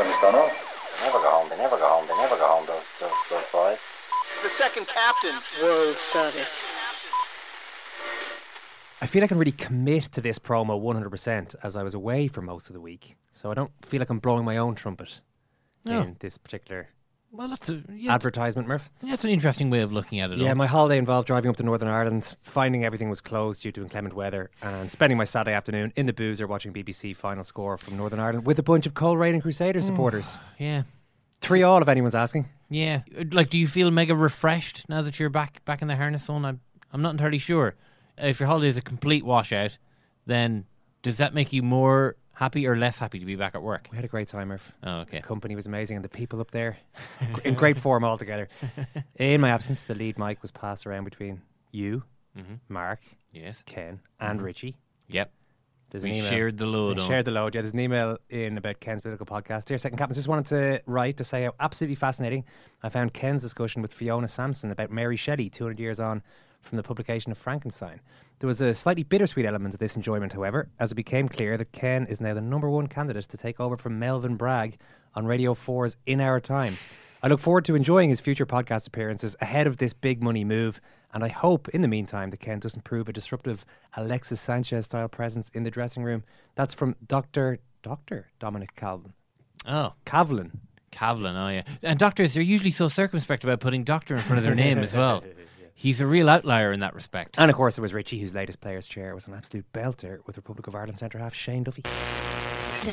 That's the second time it's gone off. They never go home. They never go home. They never go home. Those those those boys. The Second Captains World Service. I feel I can really commit to this promo 100% as I was away for most of the week. So I don't feel like I'm blowing my own trumpet No. in this particular Well, that's a yeah, advertisement, Murph. yeah, that's an interesting way of looking at it. Yeah, all. my holiday involved driving up to Northern Ireland, finding everything was closed due to inclement weather, and spending my Saturday afternoon in the boozer watching BBC final score from Northern Ireland with a bunch of Coleraine and Crusader mm, supporters. yeah, Three all, if anyone's asking. yeah. Like, do you feel mega refreshed now that you're back back in the harness zone? I'm I'm not entirely sure. If your holiday is a complete washout, then does that make you more happy or less happy to be back at work? We had a great time, Murph. Oh, okay. The company was amazing, and the people up there in great form altogether. In my absence, the lead mic was passed around between you, mm-hmm. Mark, Yes. Ken, and mm-hmm. Richie. Yep. There's We an email. shared the load We shared the load. Yeah, there's an email in about Ken's political podcast. Dear Second Captain, just wanted to write to say how absolutely fascinating I found Ken's discussion with Fiona Sampson about Mary Shelley 200 years on from the publication of Frankenstein. There was a slightly bittersweet element to this enjoyment, however, as it became clear that Ken is now the number one candidate to take over from Melvyn Bragg on Radio 4's In Our Time. I look forward to enjoying his future podcast appearances ahead of this big money move, and I hope in the meantime that Ken doesn't prove a disruptive Alexis Sanchez style presence in the dressing room. That's from Dr. Dr. Dominic Calvin. Oh, Kavlin. Kavlin. Oh, yeah. And doctors, they're usually so circumspect about putting doctor in front of their name as well. He's a real outlier in that respect. And of course, it was Richie, whose latest player's chair was an absolute belter with Republic of Ireland centre half Shane Duffy. I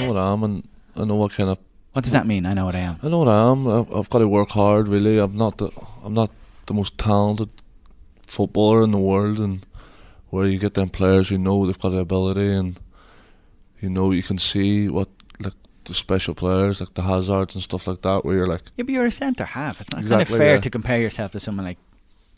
know what I am, and I know what kind of. What does that mean? I know what I am. I know what I am. I've, I've got to work hard. Really, I'm not the. I'm not the most talented footballer in the world, and where you get them players who know they've got the ability, and you know you can see what like the special players like the Hazards and stuff like that, where you're like, Yeah, but you're a centre half. It's not kind of fair yeah. to compare yourself to someone like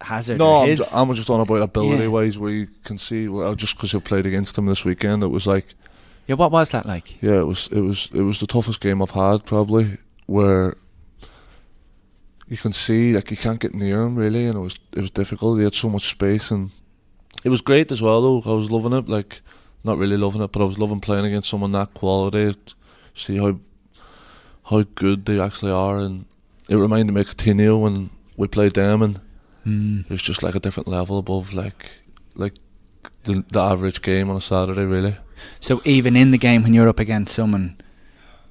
Hazard. no, I'm, his. ju- I'm just on about ability Yeah. wise, where you can see. Well, just because you played against them this weekend, it was like. yeah, what was that like? Yeah, it was it was it was the toughest game I've had probably where you can see like you can't get near him really and it was it was difficult. He had so much space and it was great as well though. I was loving it, like not really loving it, but I was loving playing against someone that quality. See how how good they actually are and it reminded me of Coutinho when we played them and Mm. it was just like a different level above like like the the average game on a Saturday really. So even in the game, when you're up against someone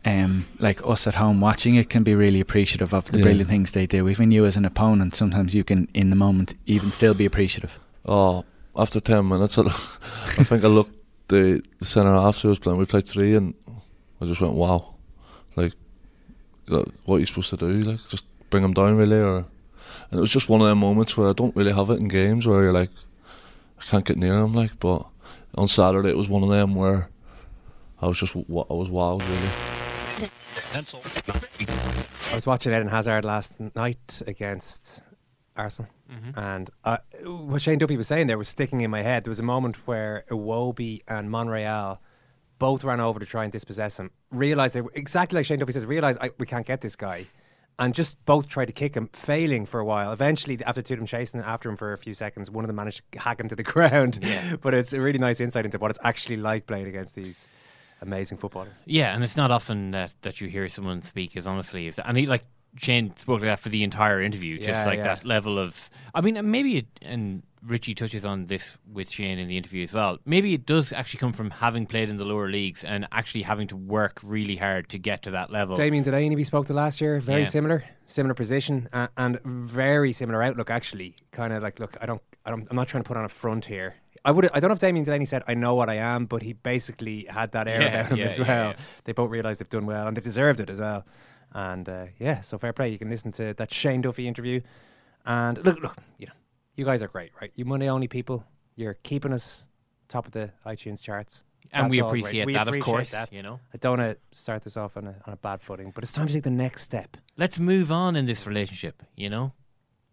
um, like us at home watching it, can be really appreciative of the Yeah. brilliant things they do. Even you as an opponent, sometimes you can, in the moment, even still be appreciative. Oh, after ten minutes, I, I think I looked the, the centre half who was playing. We played three, and I just went, "Wow!" Like, like, what are you supposed to do? Like, just bring them down, really? Or and it was just one of them moments where I don't really have it in games where you're like, I can't get near them. Like, but on Saturday it was one of them where I was just wa- I was wowed, really. I was watching Eden Hazard last night against Arsenal, and uh, what Shane Duffy was saying there was sticking in my head. There was a moment where Iwobi and Monreal both ran over to try and dispossess him. Were, exactly like Shane Duffy says. Realized we can't get this guy, and just both tried to kick him, failing for a while. Eventually, after two of them chasing after him for a few seconds, one of them managed to hack him to the ground. but it's a really nice insight into what it's actually like playing against these amazing footballers. Yeah, and it's not often that, that you hear someone speak as honestly as that. And he, like, Shane spoke like that for the entire interview, just Yeah, like yeah. that level of. I mean, maybe it, and Richie touches on this with Shane in the interview as well. Maybe it does actually come from having played in the lower leagues and actually having to work really hard to get to that level. Damien Delaney we spoke to last year, very Yeah. similar, similar position uh, and very similar outlook. Actually, kind of like, look, I don't, I don't, I'm not trying to put on a front here. I would, I don't know if Damien Delaney said I know what I am, but he basically had that air Yeah, about him yeah, as well. They both realised they've done well and they've deserved it as well. And uh, yeah, so fair play. You can listen to that Shane Duffy interview. And look, look, you know, you guys are great, right? You money only people. You're keeping us top of the iTunes charts. And That's we appreciate We that, of course, that. you know. I don't want to start this off on a, on a bad footing, but it's time to take the next step. Let's move on in this relationship, you know?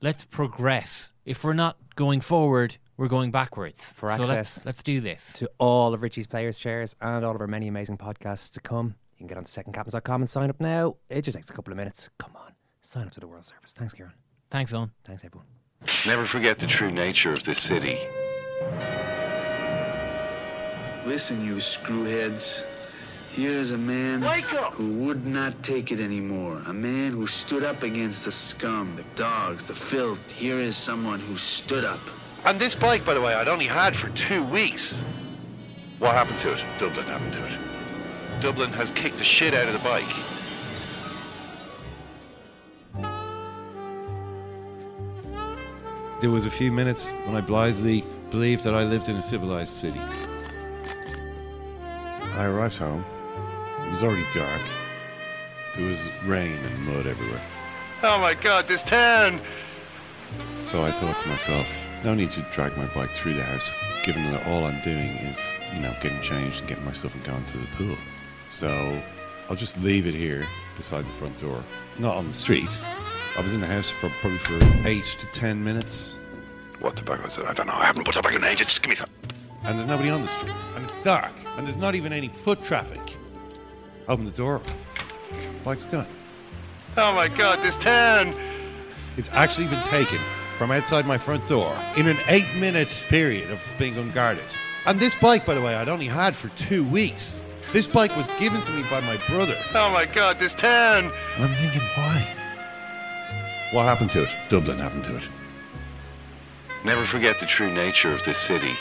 Let's progress. If we're not going forward, we're going backwards. For so access let's, let's do this. to all of Richie's Players Chairs and all of our many amazing podcasts to come. You can get on to secondcaptains.com and sign up now. It just takes a couple of minutes. Come on, sign up to the World Service. Thanks, Kieran. Thanks, Owen. Thanks, everyone. Never forget the true nature of this city. Listen, you screwheads. Here is a man who would not take it anymore. A man who stood up against the scum, the dogs, the filth. Here is someone who stood up. And this bike, by the way, I'd only had for two weeks. What happened to it? Dublin happened to it. Dublin has kicked the shit out of the bike. There was a few minutes when I blithely believed that I lived in a civilized city. I arrived home. It was already dark. There was rain and mud everywhere. Oh my god, this town! So I thought to myself, no need to drag my bike through the house, given that all I'm doing is, you know, getting changed and getting my stuff and going to the pool. So I'll just leave it here beside the front door, not on the street. I was in the house for probably for eight to ten minutes. What tobacco is it? I don't know. I haven't put tobacco in ages. Give me some. and there's nobody on the street, and it's dark, and there's not even any foot traffic. Open the door, bike's gone. Oh my god, this town! It's actually been taken from outside my front door in an eight minute period of being unguarded. And this bike, by the way, I'd only had for two weeks. This bike was given to me by my brother. Oh my god, this town! And I'm thinking, why? What happened to it? Dublin happened to it. Never forget the true nature of this city.